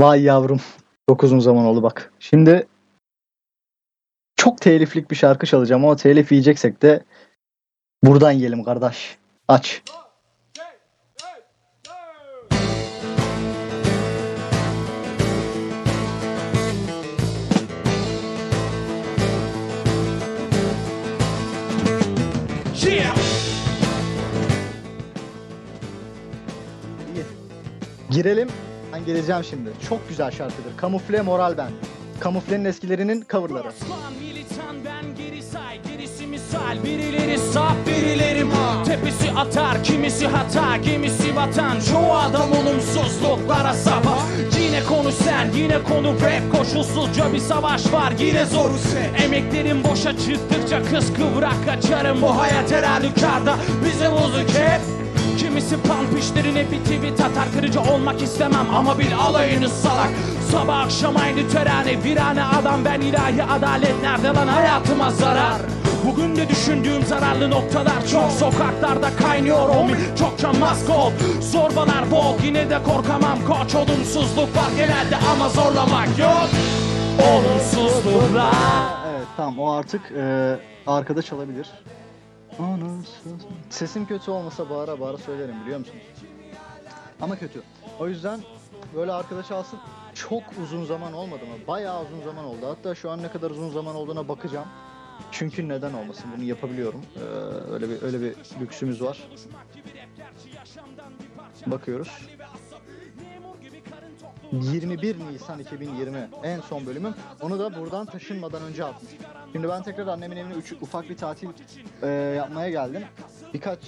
Vay yavrum. Çok uzun zaman oldu bak. Şimdi çok teliflik bir şarkı çalacağım ama telif yiyeceksek de buradan yiyelim kardeş. Aç. Girelim. Geleceğim şimdi. Çok güzel şarkıdır. Kamufle Moral Ben. Kamuflenin eskilerinin coverları. Misal. Birileri saf birileri mal. Tepesi atar kimisi hata gemisi vatan. Çoğu adam olumsuzluklara savaş Yine konu sen yine konu rap. Koşulsuzca bir savaş var yine sen Emeklerim boşa çıktıkça kız kıvrak kaçarım Bu hayat her halükarda bize bozuk hep Kimisi pump işlerine bir tweet Kırıcı olmak istemem ama bil alayınız salak. Sabah akşam aynı törane Virane adam ben ilahi adalet Nerede lan hayatıma zarar? Bugün de düşündüğüm zararlı noktalar çok Sokaklarda kaynıyor o mi? Çokça mask ol Zorbalar bol yine de korkamam. Koç olumsuzluk var genelde ama zorlamak yok. Olumsuzluklar. Evet tamam o artık e, arkada çalabilir. Sesim kötü olmasa bağıra bağıra söylerim biliyor musunuz? Ama kötü. O yüzden böyle arkada çalsın. Çok uzun zaman olmadı mı? Bayağı uzun zaman oldu. Hatta şu an ne kadar uzun zaman olduğuna bakacağım. Çünkü neden olmasın? Bunu yapabiliyorum. Ee, öyle bir öyle bir lüksümüz var. Bakıyoruz. 21 Nisan 2020 en son bölümüm. Onu da buradan taşınmadan önce atmıştım. Şimdi ben tekrar annemin evine üç, ufak bir tatil e, yapmaya geldim. Birkaç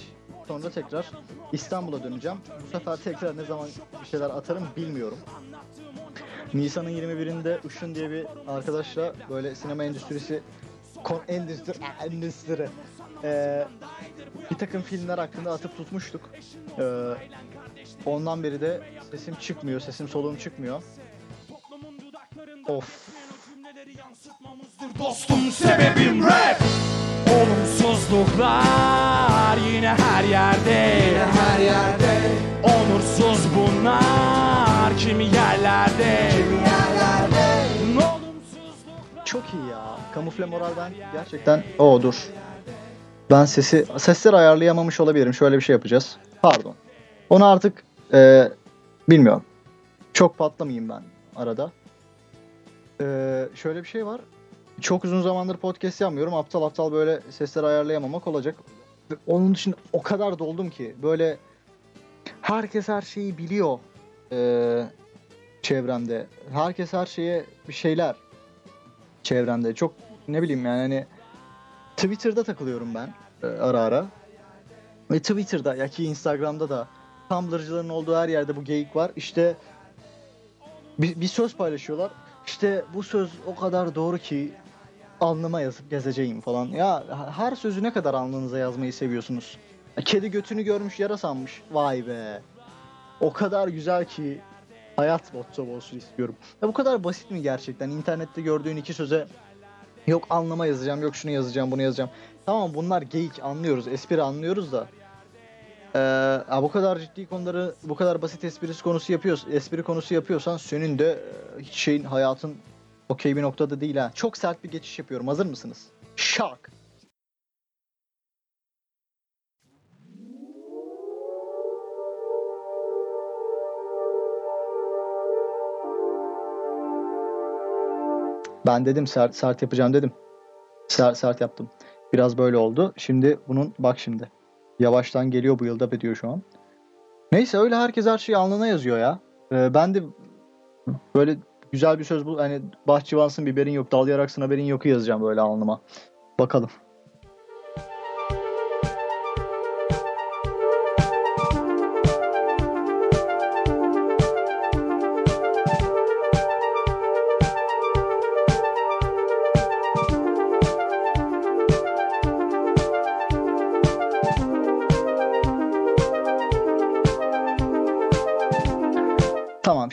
sonra tekrar İstanbul'a döneceğim. Bu sefer tekrar ne zaman bir şeyler atarım bilmiyorum. Nisan'ın 21'inde Işın diye bir arkadaşla böyle sinema endüstrisi kon endüstri endüstri e, bir takım filmler hakkında atıp tutmuştuk. E, ondan beri de sesim çıkmıyor, sesim soluğum çıkmıyor. Of. Dostum sebebim rap Olumsuzluklar yine her yerde Yine her yerde Onursuz bunlar kimi yerlerde Kimi yerlerde Çok iyi ya. Kamufle moralden gerçekten o dur. Ben sesi sesleri ayarlayamamış olabilirim. Şöyle bir şey yapacağız. Pardon. Onu artık e, bilmiyorum. Çok patlamayayım ben arada. E, şöyle bir şey var. Çok uzun zamandır podcast yapmıyorum. Aptal aptal böyle sesleri ayarlayamamak olacak. Onun için o kadar doldum ki böyle herkes her şeyi biliyor e, çevremde. Herkes her şeye bir şeyler çevremde. Çok ne bileyim yani hani Twitter'da takılıyorum ben e, ara ara. Ve Twitter'da ya ki Instagram'da da Tumblr'cıların olduğu her yerde bu geyik var. İşte bir, bir söz paylaşıyorlar. İşte bu söz o kadar doğru ki alnıma yazıp gezeceğim falan. Ya her sözü ne kadar alnınıza yazmayı seviyorsunuz? Kedi götünü görmüş yara sanmış. Vay be. O kadar güzel ki hayat motto olsun istiyorum. Ya bu kadar basit mi gerçekten? İnternette gördüğün iki söze yok anlama yazacağım, yok şunu yazacağım, bunu yazacağım. Tamam bunlar geyik anlıyoruz, espri anlıyoruz da. Ee, bu kadar ciddi konuları, bu kadar basit esprisi konusu yapıyorsun, espri konusu yapıyorsan senin de e, şeyin hayatın okey bir noktada değil ha. Çok sert bir geçiş yapıyorum. Hazır mısınız? Şak. Ben dedim sert sert yapacağım dedim. Sert sert yaptım. Biraz böyle oldu. Şimdi bunun bak şimdi. Yavaştan geliyor bu yılda diyor şu an. Neyse öyle herkes her şeyi alnına yazıyor ya. Ee, ben de böyle güzel bir söz bul hani bahçıvansın biberin yok dal yaraksın haberin yoku yazacağım böyle alnıma. Bakalım.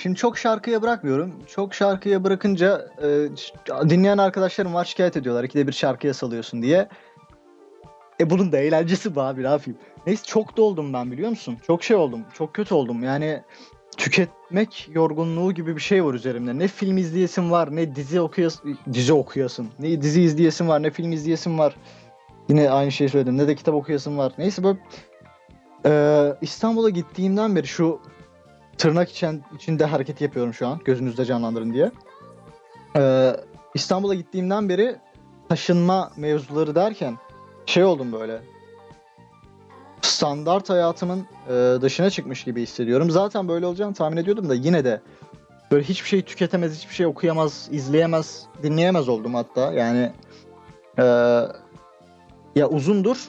Şimdi çok şarkıya bırakmıyorum. Çok şarkıya bırakınca e, dinleyen arkadaşlarım var şikayet ediyorlar. İkide bir şarkıya salıyorsun diye. E bunun da eğlencesi bu abi ne yapayım. Neyse çok doldum ben biliyor musun? Çok şey oldum. Çok kötü oldum. Yani tüketmek yorgunluğu gibi bir şey var üzerimde. Ne film izleyesim var, ne dizi okuyasın, dizi okuyasın. Ne dizi izleyesim var, ne film izleyesim var. Yine aynı şeyi söyledim. Ne de kitap okuyasım var. Neyse böyle e, İstanbul'a gittiğimden beri şu tırnak için, içinde hareket yapıyorum şu an. Gözünüzde canlandırın diye. E, İstanbul'a gittiğimden beri taşınma mevzuları derken şey oldum böyle. Standart hayatımın e, dışına çıkmış gibi hissediyorum. Zaten böyle olacağını tahmin ediyordum da yine de böyle hiçbir şey tüketemez, hiçbir şey okuyamaz, izleyemez, dinleyemez oldum hatta. Yani e, ya uzundur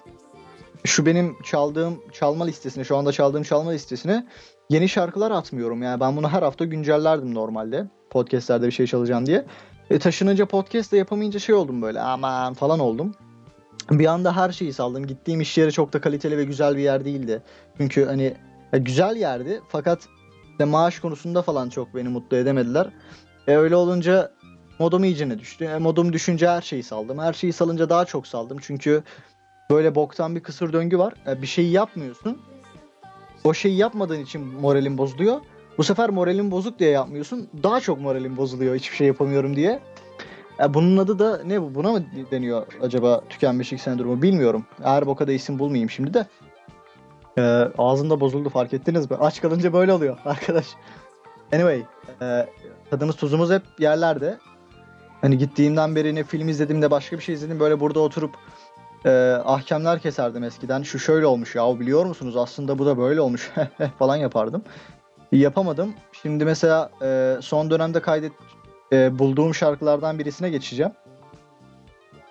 şu benim çaldığım çalma listesine, şu anda çaldığım çalma listesine yeni şarkılar atmıyorum. Yani ben bunu her hafta güncellerdim normalde. Podcast'lerde bir şey çalacağım diye. E, taşınınca podcast de yapamayınca şey oldum böyle aman falan oldum. Bir anda her şeyi saldım. Gittiğim iş yeri çok da kaliteli ve güzel bir yer değildi. Çünkü hani e, güzel yerdi fakat de maaş konusunda falan çok beni mutlu edemediler. E, öyle olunca modum iyicene düştü. E, modum düşünce her şeyi saldım. Her şeyi salınca daha çok saldım. Çünkü böyle boktan bir kısır döngü var. E, bir şeyi yapmıyorsun. O şeyi yapmadığın için moralin bozuluyor. Bu sefer moralin bozuk diye yapmıyorsun. Daha çok moralin bozuluyor hiçbir şey yapamıyorum diye. E, bunun adı da ne bu? Buna mı deniyor acaba tükenmişlik sendromu bilmiyorum. Eğer boka da isim bulmayayım şimdi de. E, ağzımda bozuldu fark ettiniz mi? Aç kalınca böyle oluyor arkadaş. Anyway. E, tadımız tuzumuz hep yerlerde. Hani gittiğimden beri ne film izledim de başka bir şey izledim. Böyle burada oturup e, ahkamlar keserdim eskiden. Şu şöyle olmuş ya biliyor musunuz aslında bu da böyle olmuş falan yapardım. Yapamadım. Şimdi mesela e, son dönemde kaydet e, bulduğum şarkılardan birisine geçeceğim.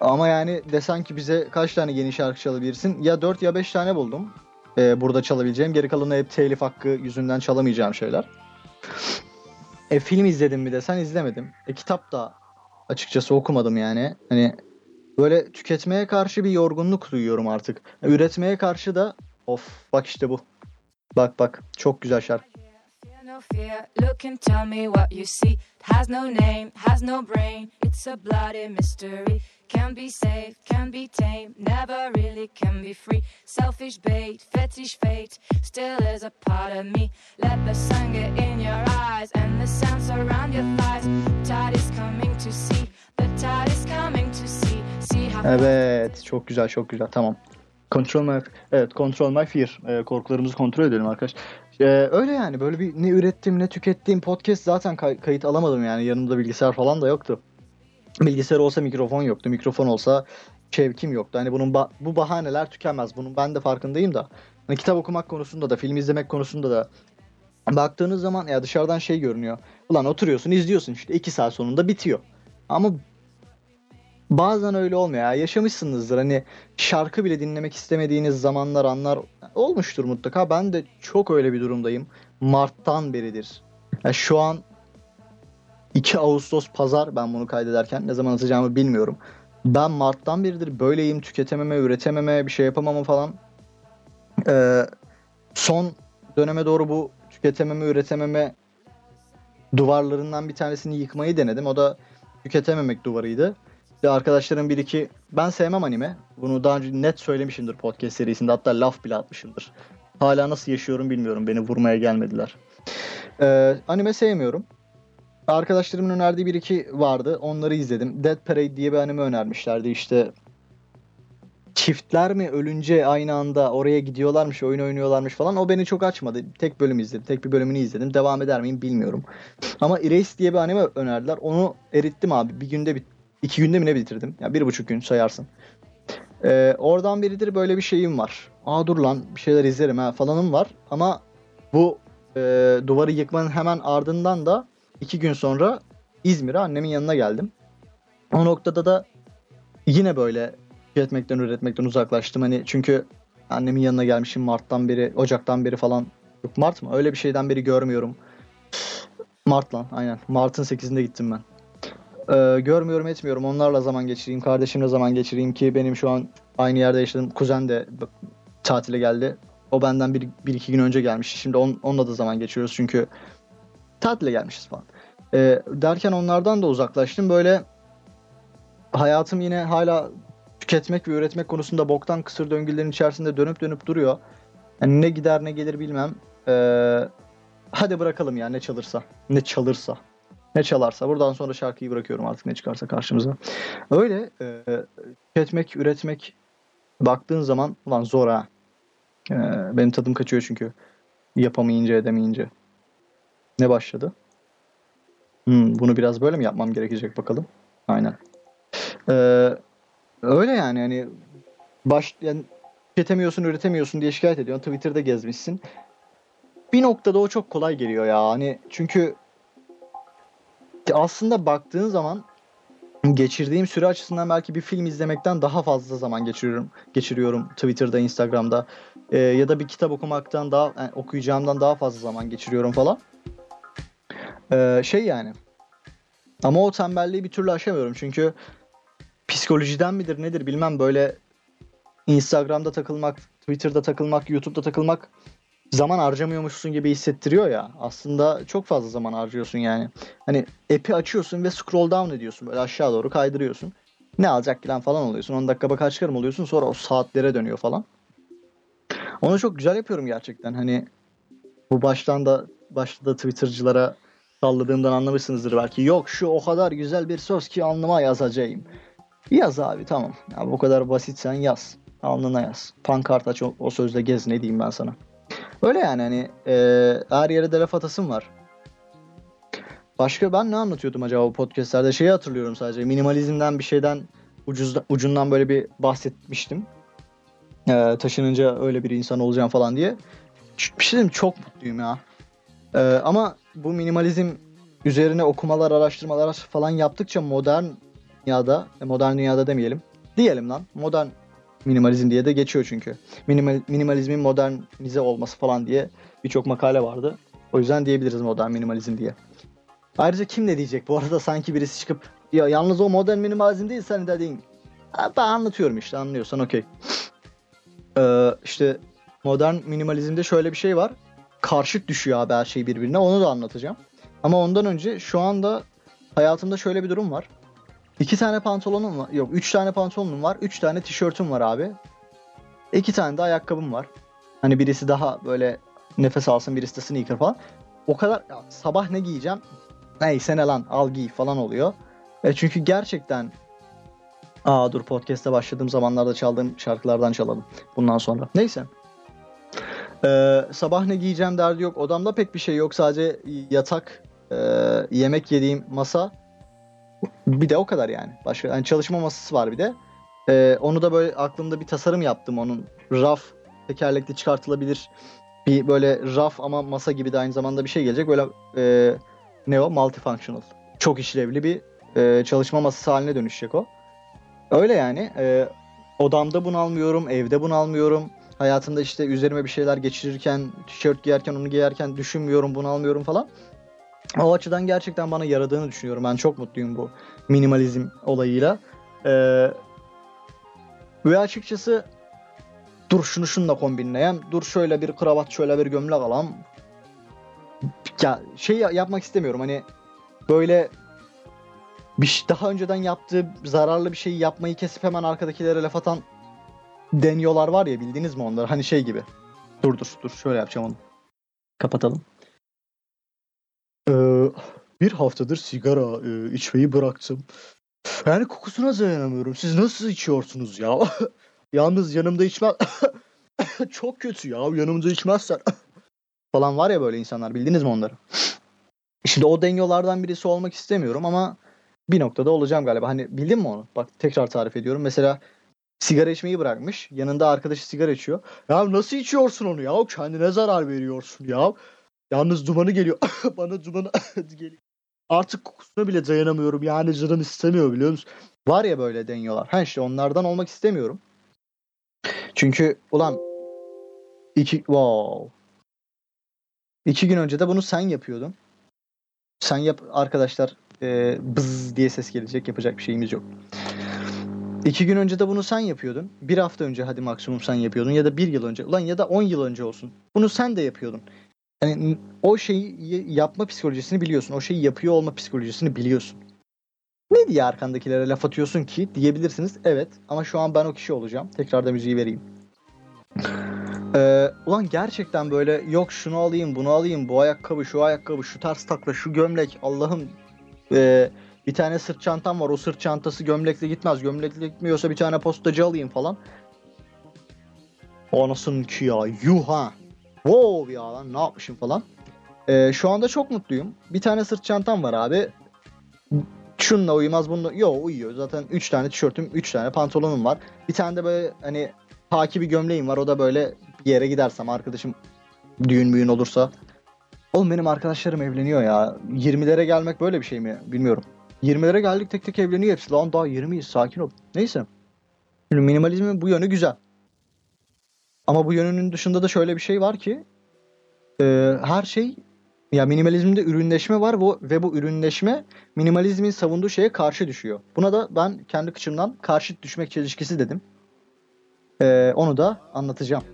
Ama yani desen ki bize kaç tane yeni şarkı çalabilirsin? Ya 4 ya 5 tane buldum. E, burada çalabileceğim. Geri kalanı hep telif hakkı yüzünden çalamayacağım şeyler. E, film izledim mi desen izlemedim. E, kitap da açıkçası okumadım yani. Hani böyle tüketmeye karşı bir yorgunluk duyuyorum artık. Üretmeye karşı da of bak işte bu. Bak bak çok güzel şarkı. Fear no fear, look and tell me what you see. It has no name, has no brain. It's a bloody mystery. Can be saved, can be tamed, never really can be free. Selfish bait, fetish fate, still is a part of me. Let the sun get in your eyes and the sound surround your thighs. Tide is coming to see, the tide is Evet, çok güzel, çok güzel. Tamam. Control my, evet, control my fear. Ee, korkularımızı kontrol edelim arkadaş. Ee, öyle yani böyle bir ne ürettim ne tükettiğim podcast zaten kay- kayıt alamadım yani yanımda bilgisayar falan da yoktu. Bilgisayar olsa mikrofon yoktu. Mikrofon olsa şevkim yoktu. Hani bunun ba- bu bahaneler tükenmez. Bunun ben de farkındayım da. Hani kitap okumak konusunda da, film izlemek konusunda da baktığınız zaman ya dışarıdan şey görünüyor. Ulan oturuyorsun, izliyorsun işte iki saat sonunda bitiyor. Ama bazen öyle olmuyor ya. Yaşamışsınızdır hani şarkı bile dinlemek istemediğiniz zamanlar, anlar olmuştur mutlaka. Ben de çok öyle bir durumdayım. Mart'tan beridir. Ya şu an 2 Ağustos pazar ben bunu kaydederken ne zaman atacağımı bilmiyorum. Ben Mart'tan beridir böyleyim. Tüketememe, üretememe, bir şey yapamama falan. Ee, son döneme doğru bu tüketememe, üretememe duvarlarından bir tanesini yıkmayı denedim. O da tüketememek duvarıydı. Ve arkadaşlarım bir iki ben sevmem anime. Bunu daha önce net söylemişimdir podcast serisinde. Hatta laf bile atmışımdır. Hala nasıl yaşıyorum bilmiyorum. Beni vurmaya gelmediler. Ee, anime sevmiyorum. Arkadaşlarımın önerdiği bir iki vardı. Onları izledim. Dead Parade diye bir anime önermişlerdi. İşte çiftler mi ölünce aynı anda oraya gidiyorlarmış, oyun oynuyorlarmış falan. O beni çok açmadı. Tek bölüm izledim. Tek bir bölümünü izledim. Devam eder miyim bilmiyorum. Ama Erase diye bir anime önerdiler. Onu erittim abi. Bir günde bit iki günde mi ne bitirdim? Ya bir buçuk gün sayarsın. Ee, oradan biridir böyle bir şeyim var. Aa dur lan bir şeyler izlerim ha falanım var. Ama bu e, duvarı yıkmanın hemen ardından da iki gün sonra İzmir'e annemin yanına geldim. O noktada da yine böyle tüketmekten üretmekten uzaklaştım. Hani çünkü annemin yanına gelmişim Mart'tan beri, Ocak'tan beri falan. Yok Mart mı? Öyle bir şeyden beri görmüyorum. Mart lan aynen. Mart'ın 8'inde gittim ben. Ee, görmüyorum etmiyorum. Onlarla zaman geçireyim. Kardeşimle zaman geçireyim ki benim şu an aynı yerde yaşadığım kuzen de tatile geldi. O benden bir, bir iki gün önce gelmiş. Şimdi on, onunla da zaman geçiyoruz çünkü tatile gelmişiz falan. Ee, derken onlardan da uzaklaştım. Böyle hayatım yine hala tüketmek ve üretmek konusunda boktan kısır döngülerin içerisinde dönüp dönüp duruyor. Yani ne gider ne gelir bilmem. Ee, hadi bırakalım ya ne çalırsa. Ne çalırsa. Ne çalarsa. Buradan sonra şarkıyı bırakıyorum artık ne çıkarsa karşımıza. Öyle e, tüketmek, üretmek baktığın zaman ulan zor ha. E, benim tadım kaçıyor çünkü. Yapamayınca edemeyince. Ne başladı? Hmm, bunu biraz böyle mi yapmam gerekecek bakalım. Aynen. Ee, öyle yani hani baş yani tüketemiyorsun, üretemiyorsun diye şikayet ediyorsun. Twitter'da gezmişsin. Bir noktada o çok kolay geliyor ya. Hani çünkü aslında baktığın zaman geçirdiğim süre açısından belki bir film izlemekten daha fazla zaman geçiriyorum. Geçiriyorum Twitter'da, Instagram'da Ee, ya da bir kitap okumaktan daha yani okuyacağımdan daha fazla zaman geçiriyorum falan. Ee, şey yani. Ama o tembelliği bir türlü aşamıyorum çünkü psikolojiden midir nedir bilmem böyle Instagram'da takılmak, Twitter'da takılmak, YouTube'da takılmak zaman harcamıyormuşsun gibi hissettiriyor ya. Aslında çok fazla zaman harcıyorsun yani. Hani app'i açıyorsun ve scroll down ediyorsun. Böyle aşağı doğru kaydırıyorsun. Ne alacak ki lan falan oluyorsun. 10 dakika bakar çıkarım oluyorsun. Sonra o saatlere dönüyor falan. Onu çok güzel yapıyorum gerçekten. Hani bu baştan da başta da Twitter'cılara salladığımdan anlamışsınızdır belki. Yok şu o kadar güzel bir söz ki alnıma yazacağım. Yaz abi tamam. Ya bu kadar basit sen yaz. Alnına yaz. Pankart aç o, o sözle gez ne diyeyim ben sana. Öyle yani hani e, her yere de laf atasım var. Başka ben ne anlatıyordum acaba bu podcastlerde? Şeyi hatırlıyorum sadece. Minimalizmden bir şeyden ucuz, ucundan böyle bir bahsetmiştim. E, taşınınca öyle bir insan olacağım falan diye. Bir şey diyeyim çok mutluyum ya. E, ama bu minimalizm üzerine okumalar, araştırmalar falan yaptıkça modern dünyada, modern dünyada demeyelim. Diyelim lan. Modern minimalizm diye de geçiyor çünkü. Minimal, minimalizmin modernize olması falan diye birçok makale vardı. O yüzden diyebiliriz modern minimalizm diye. Ayrıca kim ne diyecek? Bu arada sanki birisi çıkıp ya yalnız o modern minimalizm değil sen dediğin. Ben anlatıyorum işte anlıyorsan okey. Ee, işte modern minimalizmde şöyle bir şey var. Karşıt düşüyor abi her şey birbirine. Onu da anlatacağım. Ama ondan önce şu anda hayatımda şöyle bir durum var. İki tane pantolonum var. Yok üç tane pantolonum var. Üç tane tişörtüm var abi. İki tane de ayakkabım var. Hani birisi daha böyle nefes alsın birisi de sneaker falan. O kadar ya, sabah ne giyeceğim? Neyse ne lan al giy falan oluyor. E çünkü gerçekten Aa dur podcast'te başladığım zamanlarda çaldığım şarkılardan çalalım bundan sonra. Neyse. Ee, sabah ne giyeceğim derdi yok. Odamda pek bir şey yok. Sadece yatak, e, yemek yediğim masa. Bir de o kadar yani. Başka yani çalışma masası var bir de. Ee, onu da böyle aklımda bir tasarım yaptım onun. Raf tekerlekli çıkartılabilir bir böyle raf ama masa gibi de aynı zamanda bir şey gelecek. Böyle e, ne o? Multifunctional. Çok işlevli bir e, çalışma masası haline dönüşecek o. Öyle yani. E, odamda bunu almıyorum, evde bunu almıyorum. Hayatımda işte üzerime bir şeyler geçirirken, tişört giyerken, onu giyerken düşünmüyorum, bunu almıyorum falan. O açıdan gerçekten bana yaradığını düşünüyorum. Ben çok mutluyum bu minimalizm olayıyla. Ee, ve açıkçası dur şunu şununla kombinleyem. Dur şöyle bir kravat, şöyle bir gömlek alam. Ya şey ya- yapmak istemiyorum. Hani böyle bir daha önceden yaptığı zararlı bir şeyi yapmayı kesip hemen arkadakilere laf atan deniyorlar var ya bildiniz mi onları? Hani şey gibi. Dur dur dur şöyle yapacağım onu. Kapatalım. Ee, bir haftadır sigara e, içmeyi bıraktım. Yani kokusuna dayanamıyorum. Siz nasıl içiyorsunuz ya? Yalnız yanımda içmez. Çok kötü ya. Yanımda içmezsen. falan var ya böyle insanlar. Bildiniz mi onları? Şimdi o denyolardan birisi olmak istemiyorum ama bir noktada olacağım galiba. Hani bildin mi onu? Bak tekrar tarif ediyorum. Mesela sigara içmeyi bırakmış. Yanında arkadaşı sigara içiyor. Ya nasıl içiyorsun onu ya? Kendine zarar veriyorsun ya. Yalnız dumanı geliyor. Bana dumanı geliyor. Artık kokusuna bile dayanamıyorum. Yani canım istemiyor biliyor musun? Var ya böyle deniyorlar. Ha işte onlardan olmak istemiyorum. Çünkü ulan iki wow. İki gün önce de bunu sen yapıyordun. Sen yap arkadaşlar e, bız diye ses gelecek yapacak bir şeyimiz yok. İki gün önce de bunu sen yapıyordun. Bir hafta önce hadi maksimum sen yapıyordun ya da bir yıl önce. Ulan ya da on yıl önce olsun. Bunu sen de yapıyordun. Yani o şeyi yapma psikolojisini biliyorsun. O şeyi yapıyor olma psikolojisini biliyorsun. Ne diye arkandakilere laf atıyorsun ki diyebilirsiniz. Evet ama şu an ben o kişi olacağım. Tekrar da müziği vereyim. Ee, ulan gerçekten böyle yok şunu alayım bunu alayım bu ayakkabı şu ayakkabı şu ters takla şu gömlek Allah'ım ee, bir tane sırt çantam var o sırt çantası gömlekle gitmez gömlekle gitmiyorsa bir tane postacı alayım falan. Anasının ki ya yuh ha. Wow ya lan ne yapmışım falan. Ee, şu anda çok mutluyum. Bir tane sırt çantam var abi. Şununla uyumaz bununla. Yo uyuyor. Zaten 3 tane tişörtüm, 3 tane pantolonum var. Bir tane de böyle hani takibi gömleğim var. O da böyle bir yere gidersem arkadaşım düğün müğün olursa. Oğlum benim arkadaşlarım evleniyor ya. 20'lere gelmek böyle bir şey mi? Bilmiyorum. 20'lere geldik tek tek evleniyor hepsi. Lan daha 20'yiz sakin ol. Neyse. Şimdi minimalizmin bu yönü güzel. Ama bu yönünün dışında da şöyle bir şey var ki e, her şey ya minimalizmde ürünleşme var bu, ve bu ürünleşme minimalizmin savunduğu şeye karşı düşüyor. Buna da ben kendi kıçımdan karşıt düşmek çelişkisi dedim. E, onu da anlatacağım.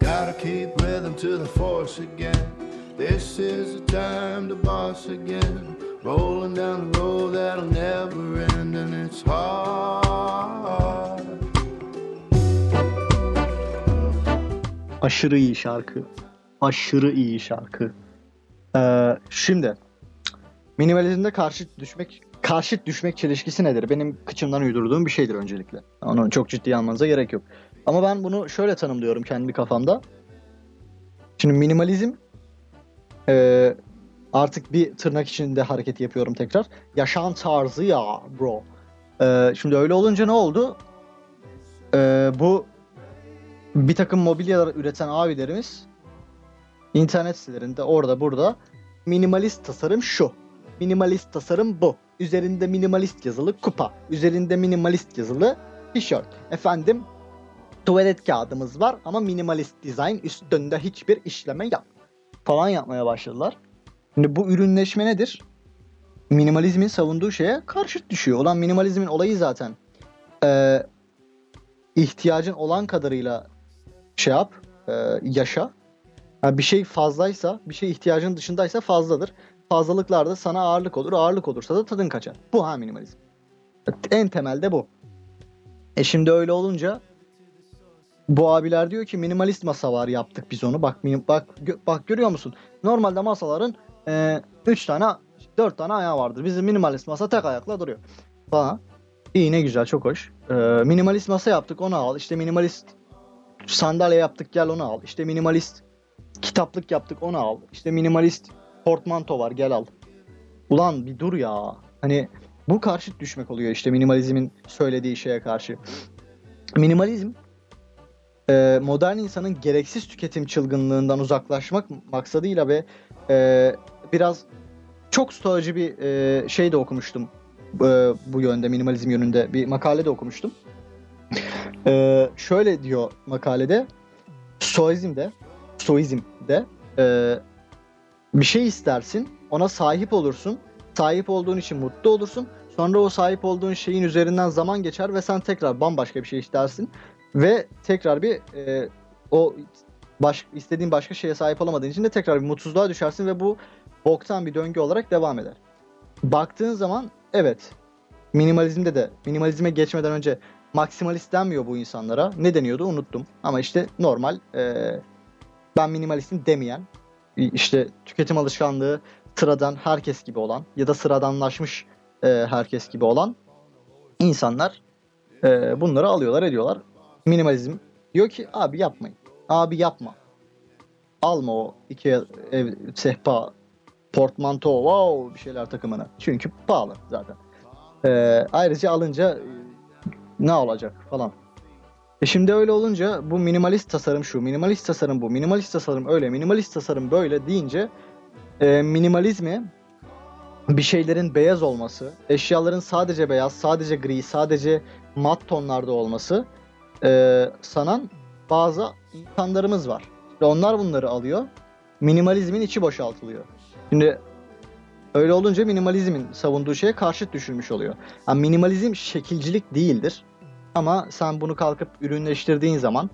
Gotta keep rhythm to the force again. This is the time to boss again. Rolling down the road that'll never end, and it's hard. Aşırı iyi şarkı. Aşırı iyi şarkı. Ee, şimdi minimalizmde karşıt düşmek karşıt düşmek çelişkisi nedir? Benim kıçımdan uydurduğum bir şeydir öncelikle. Onu çok ciddiye almanıza gerek yok. Ama ben bunu şöyle tanımlıyorum kendi kafamda. Şimdi minimalizm ee, artık bir tırnak içinde hareket yapıyorum tekrar. Yaşam tarzı ya bro. Ee, şimdi öyle olunca ne oldu? Ee, bu bir takım mobilyalar üreten abilerimiz internet sitelerinde orada burada minimalist tasarım şu. Minimalist tasarım bu. Üzerinde minimalist yazılı kupa. Üzerinde minimalist yazılı tişört. Efendim tuvalet kağıdımız var ama minimalist dizayn üstünde hiçbir işleme yok. Falan yapmaya başladılar. Şimdi bu ürünleşme nedir? Minimalizmin savunduğu şeye karşıt düşüyor. Olan minimalizmin olayı zaten ee, ihtiyacın olan kadarıyla şey yap, e, yaşa. Yani bir şey fazlaysa, bir şey ihtiyacın dışındaysa fazladır. Fazlalıklar da sana ağırlık olur. Ağırlık olursa da tadın kaçar. Bu ha minimalizm. En temelde bu. E şimdi öyle olunca bu abiler diyor ki minimalist masalar yaptık biz onu. Bak bak bak görüyor musun? Normalde masaların 3 tane 4 tane ayağı vardır. Bizim minimalist masa tek ayakla duruyor. Falan. İyi ne güzel çok hoş. E, minimalist masa yaptık onu al. İşte minimalist sandalye yaptık gel onu al. İşte minimalist kitaplık yaptık onu al. İşte minimalist portmanto var gel al. Ulan bir dur ya. Hani bu karşıt düşmek oluyor işte minimalizmin söylediği şeye karşı. Minimalizm e, modern insanın gereksiz tüketim çılgınlığından uzaklaşmak maksadıyla ve e, biraz çok stoacı bir e, şey de okumuştum e, bu yönde minimalizm yönünde bir makale de okumuştum. E, şöyle diyor makalede Stoizm'de Stoizm'de e, bir şey istersin ona sahip olursun sahip olduğun için mutlu olursun sonra o sahip olduğun şeyin üzerinden zaman geçer ve sen tekrar bambaşka bir şey istersin ve tekrar bir e, o baş, istediğin başka şeye sahip olamadığın için de tekrar bir mutsuzluğa düşersin ve bu boktan bir döngü olarak devam eder. Baktığın zaman evet minimalizmde de minimalizme geçmeden önce maksimalist denmiyor bu insanlara. Ne deniyordu unuttum. Ama işte normal e, ben minimalistim demeyen işte tüketim alışkanlığı sıradan herkes gibi olan ya da sıradanlaşmış e, herkes gibi olan insanlar e, bunları alıyorlar ediyorlar. Minimalizm diyor ki abi yapmayın. Abi yapma. Alma o iki ev, sehpa portmanto wow bir şeyler takımını. Çünkü pahalı zaten. E, ayrıca alınca e, ne olacak falan. E şimdi öyle olunca bu minimalist tasarım şu, minimalist tasarım bu, minimalist tasarım öyle, minimalist tasarım böyle deyince e, minimalizmi bir şeylerin beyaz olması, eşyaların sadece beyaz, sadece gri, sadece mat tonlarda olması e, sanan bazı insanlarımız var. Ve onlar bunları alıyor. Minimalizmin içi boşaltılıyor. Şimdi öyle olunca minimalizmin savunduğu şeye karşıt düşülmüş oluyor. Yani minimalizm şekilcilik değildir. Ama sen bunu kalkıp ürünleştirdiğin zaman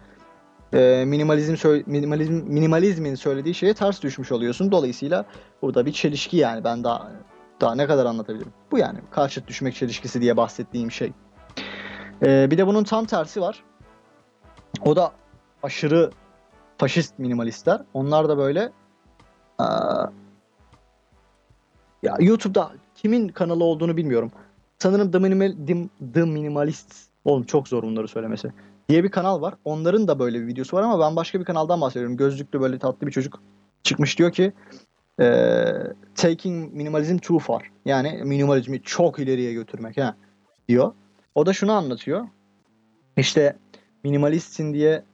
e, minimalizm minimalizm minimalizmin söylediği şeye ters düşmüş oluyorsun. Dolayısıyla burada bir çelişki yani ben daha daha ne kadar anlatabilirim. Bu yani karşıt düşmek çelişkisi diye bahsettiğim şey. E, bir de bunun tam tersi var. O da aşırı faşist minimalistler. Onlar da böyle aa, ya YouTube'da kimin kanalı olduğunu bilmiyorum. Sanırım The, Minimal, The, The Minimalist oğlum çok zor bunları söylemesi diye bir kanal var. Onların da böyle bir videosu var ama ben başka bir kanaldan bahsediyorum. Gözlüklü böyle tatlı bir çocuk çıkmış diyor ki eee, taking minimalism too far. Yani minimalizmi çok ileriye götürmek ha diyor. O da şunu anlatıyor. İşte minimalistsin diye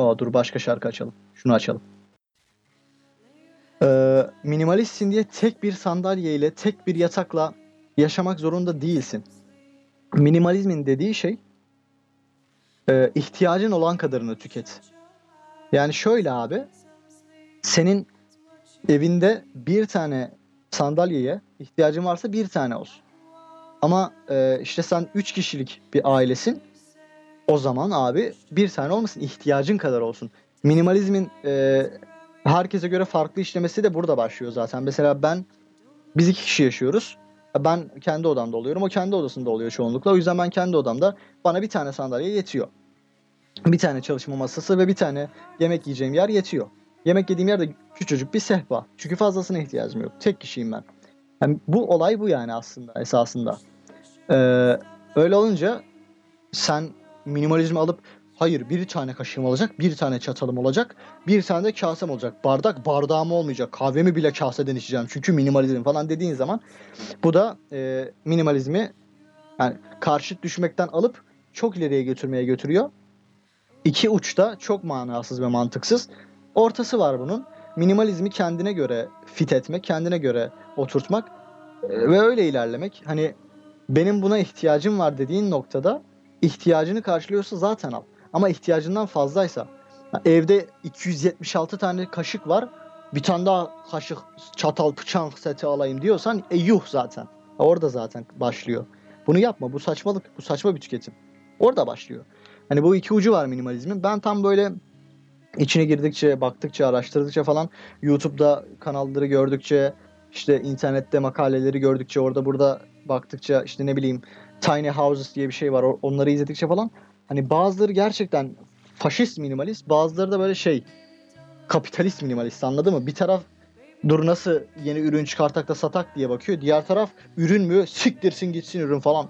Aa, dur başka şarkı açalım. Şunu açalım. Ee, minimalistsin diye tek bir sandalyeyle, tek bir yatakla yaşamak zorunda değilsin. Minimalizmin dediği şey e, ihtiyacın olan kadarını tüket. Yani şöyle abi, senin evinde bir tane sandalyeye ihtiyacın varsa bir tane olsun. Ama e, işte sen üç kişilik bir ailesin. O zaman abi bir tane olmasın, ihtiyacın kadar olsun. Minimalizmin e, herkese göre farklı işlemesi de burada başlıyor zaten. Mesela ben biz iki kişi yaşıyoruz. Ben kendi odamda oluyorum. O kendi odasında oluyor çoğunlukla. O yüzden ben kendi odamda bana bir tane sandalye yetiyor. Bir tane çalışma masası ve bir tane yemek yiyeceğim yer yetiyor. Yemek yediğim yerde küçücük bir sehpa. Çünkü fazlasına ihtiyacım yok. Tek kişiyim ben. Yani bu olay bu yani aslında esasında. Ee, öyle olunca sen minimalizmi alıp hayır bir tane kaşığım olacak, bir tane çatalım olacak, bir tane de kasem olacak. Bardak bardağım olmayacak. Kahvemi bile kaseden içeceğim. Çünkü minimalizm falan dediğin zaman bu da e, minimalizmi yani karşıt düşmekten alıp çok ileriye götürmeye götürüyor. İki uçta çok manasız ve mantıksız. Ortası var bunun. Minimalizmi kendine göre fit etmek, kendine göre oturtmak e, ve öyle ilerlemek. Hani benim buna ihtiyacım var dediğin noktada ihtiyacını karşılıyorsa zaten al. Ama ihtiyacından fazlaysa evde 276 tane kaşık var. Bir tane daha kaşık, çatal, bıçak seti alayım diyorsan e yuh zaten. Orada zaten başlıyor. Bunu yapma. Bu saçmalık. Bu saçma bir tüketim. Orada başlıyor. Hani bu iki ucu var minimalizmin. Ben tam böyle içine girdikçe, baktıkça, araştırdıkça falan YouTube'da kanalları gördükçe, işte internette makaleleri gördükçe, orada burada baktıkça işte ne bileyim Tiny Houses diye bir şey var. Onları izledikçe falan hani bazıları gerçekten faşist minimalist, bazıları da böyle şey kapitalist minimalist anladın mı? Bir taraf dur nasıl yeni ürün çıkartak da satak diye bakıyor. Diğer taraf ürün mü? Siktirsin gitsin ürün falan.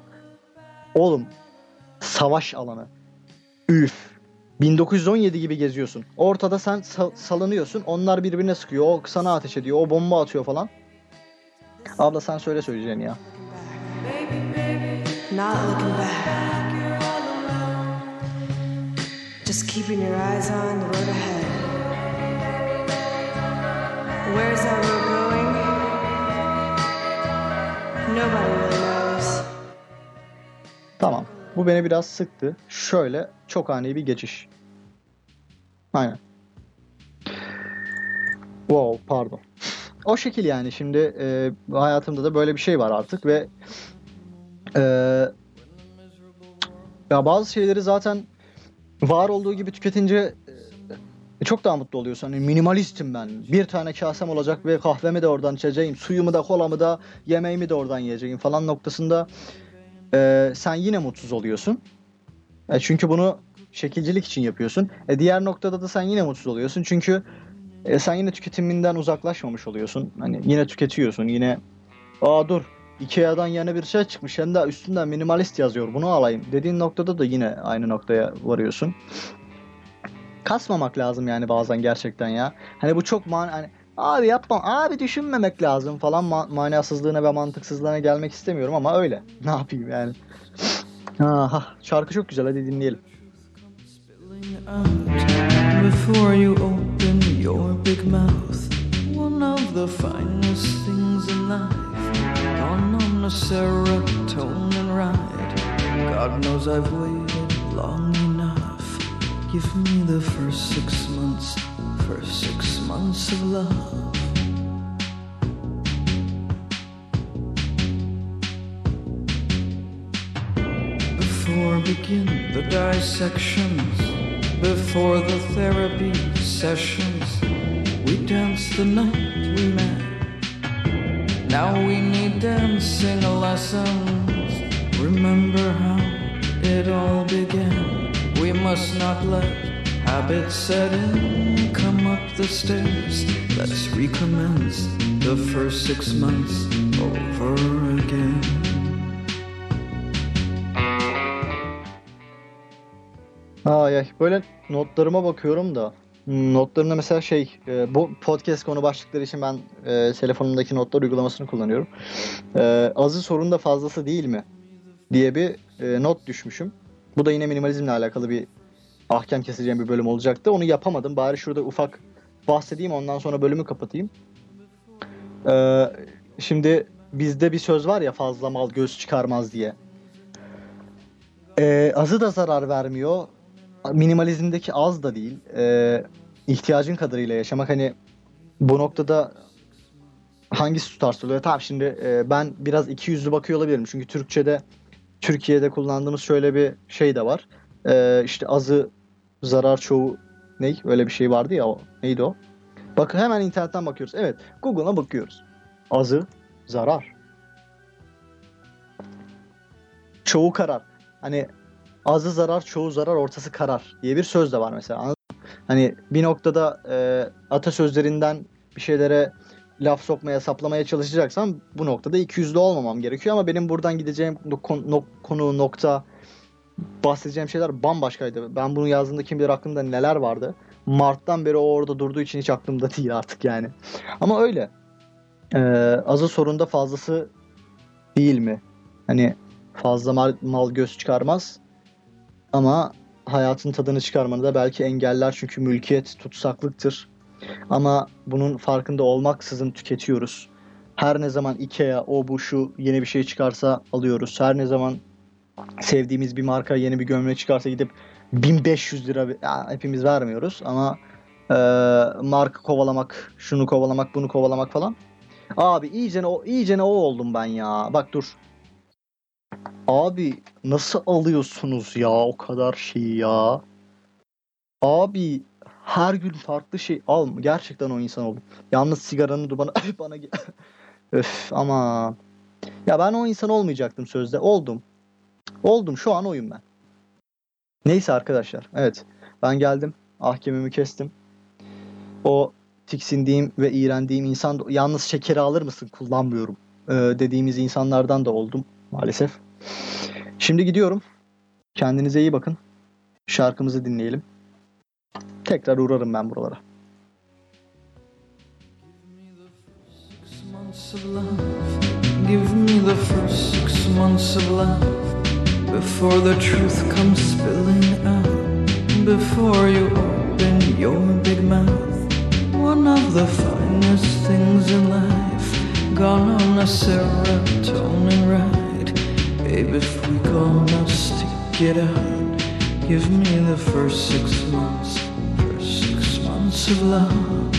Oğlum savaş alanı. Üf. 1917 gibi geziyorsun. Ortada sen sa- salınıyorsun. Onlar birbirine sıkıyor. O sana ateş ediyor. O bomba atıyor falan. Abla sen söyle söyleyeceğini ya. Not looking back. Just keeping your eyes on the road ahead. Where's that road going? Nobody really knows. Tamam. Bu beni biraz sıktı. Şöyle çok ani bir geçiş. Aynen. Wow pardon. O şekil yani şimdi e, hayatımda da böyle bir şey var artık ve e, ya bazı şeyleri zaten var olduğu gibi tüketince e, çok daha mutlu oluyorsun. Hani minimalistim ben. Bir tane kasem olacak ve kahvemi de oradan içeceğim. Suyumu da kolamı da yemeğimi de oradan yiyeceğim falan noktasında e, sen yine mutsuz oluyorsun. E, çünkü bunu şekilcilik için yapıyorsun. E, diğer noktada da sen yine mutsuz oluyorsun. Çünkü e, sen yine tüketiminden uzaklaşmamış oluyorsun. Hani yine tüketiyorsun. Yine aa dur Ikea'dan yeni bir şey çıkmış hem de üstünden minimalist yazıyor bunu alayım dediğin noktada da yine aynı noktaya varıyorsun. Kasmamak lazım yani bazen gerçekten ya. Hani bu çok man hani abi yapmam abi düşünmemek lazım falan ma- manasızlığına ve mantıksızlığına gelmek istemiyorum ama öyle. Ne yapayım yani. Aha, şarkı çok güzel hadi dinleyelim. Before you open your big mouth, one of the finest things in life. Serotonin ride. God knows I've waited long enough. Give me the first six months, first six months of love. Before begin the dissections. before the therapy sessions. We dance the night. Now we need dancing lessons. Remember how it all began. We must not let habits set in. Come up the stairs. Let's recommence the first six months over again. Ay ay böyle notlarıma bakıyorum da notlarımda mesela şey e, bu podcast konu başlıkları için ben e, telefonumdaki notlar uygulamasını kullanıyorum. E, azı sorun da fazlası değil mi diye bir e, not düşmüşüm. Bu da yine minimalizmle alakalı bir ahkam keseceğim bir bölüm olacaktı. Onu yapamadım. Bari şurada ufak bahsedeyim ondan sonra bölümü kapatayım. E, şimdi bizde bir söz var ya fazla mal göz çıkarmaz diye. E, azı da zarar vermiyor minimalizmdeki az da değil. Ee, ihtiyacın kadarıyla yaşamak hani bu noktada hangisi tutarsa oluyor. Tamam şimdi e, ben biraz iki yüzlü bakıyor olabilirim. Çünkü Türkçe'de Türkiye'de kullandığımız şöyle bir şey de var. Ee, işte azı zarar çoğu ne? Öyle bir şey vardı ya o. Neydi o? Bak hemen internetten bakıyoruz. Evet Google'a bakıyoruz. Azı zarar. Çoğu karar. Hani azı zarar, çoğu zarar, ortası karar diye bir söz de var mesela. Hani bir noktada e, atasözlerinden bir şeylere laf sokmaya, saplamaya çalışacaksam bu noktada iki yüzlü olmamam gerekiyor ama benim buradan gideceğim konu nokta bahsedeceğim şeyler bambaşkaydı. Ben bunu yazdığımda kim bilir aklımda neler vardı. Mart'tan beri o orada durduğu için hiç aklımda değil artık yani. Ama öyle. Ee, azı sorunda fazlası değil mi? Hani fazla mal, mal göz çıkarmaz. Ama hayatın tadını çıkarmanı da belki engeller çünkü mülkiyet tutsaklıktır. Ama bunun farkında olmaksızın tüketiyoruz. Her ne zaman Ikea, o bu şu yeni bir şey çıkarsa alıyoruz. Her ne zaman sevdiğimiz bir marka yeni bir gömlek çıkarsa gidip 1500 lira ya hepimiz vermiyoruz ama e, marka kovalamak, şunu kovalamak, bunu kovalamak falan. Abi iyice o iyice o oldum ben ya. Bak dur. Abi nasıl alıyorsunuz ya o kadar şeyi ya? Abi her gün farklı şey al. Gerçekten o insan oldum. Yalnız sigaranın dumanı bana Öf ama ya ben o insan olmayacaktım sözde. Oldum. Oldum. Şu an oyum ben. Neyse arkadaşlar. Evet. Ben geldim. Ahkemimi kestim. O tiksindiğim ve iğrendiğim insan yalnız şekeri alır mısın? Kullanmıyorum. Ee, dediğimiz insanlardan da oldum maalesef. Şimdi gidiyorum. Kendinize iyi bakın. Şarkımızı dinleyelim. Tekrar uğrarım ben buralara. Give me the first six months of love before the truth comes spilling out. Before you open your big mouth. One of the finest things in life. Gone on a serotonin ride. Babe, if we gonna stick it out, give me the first six months. First six months of love.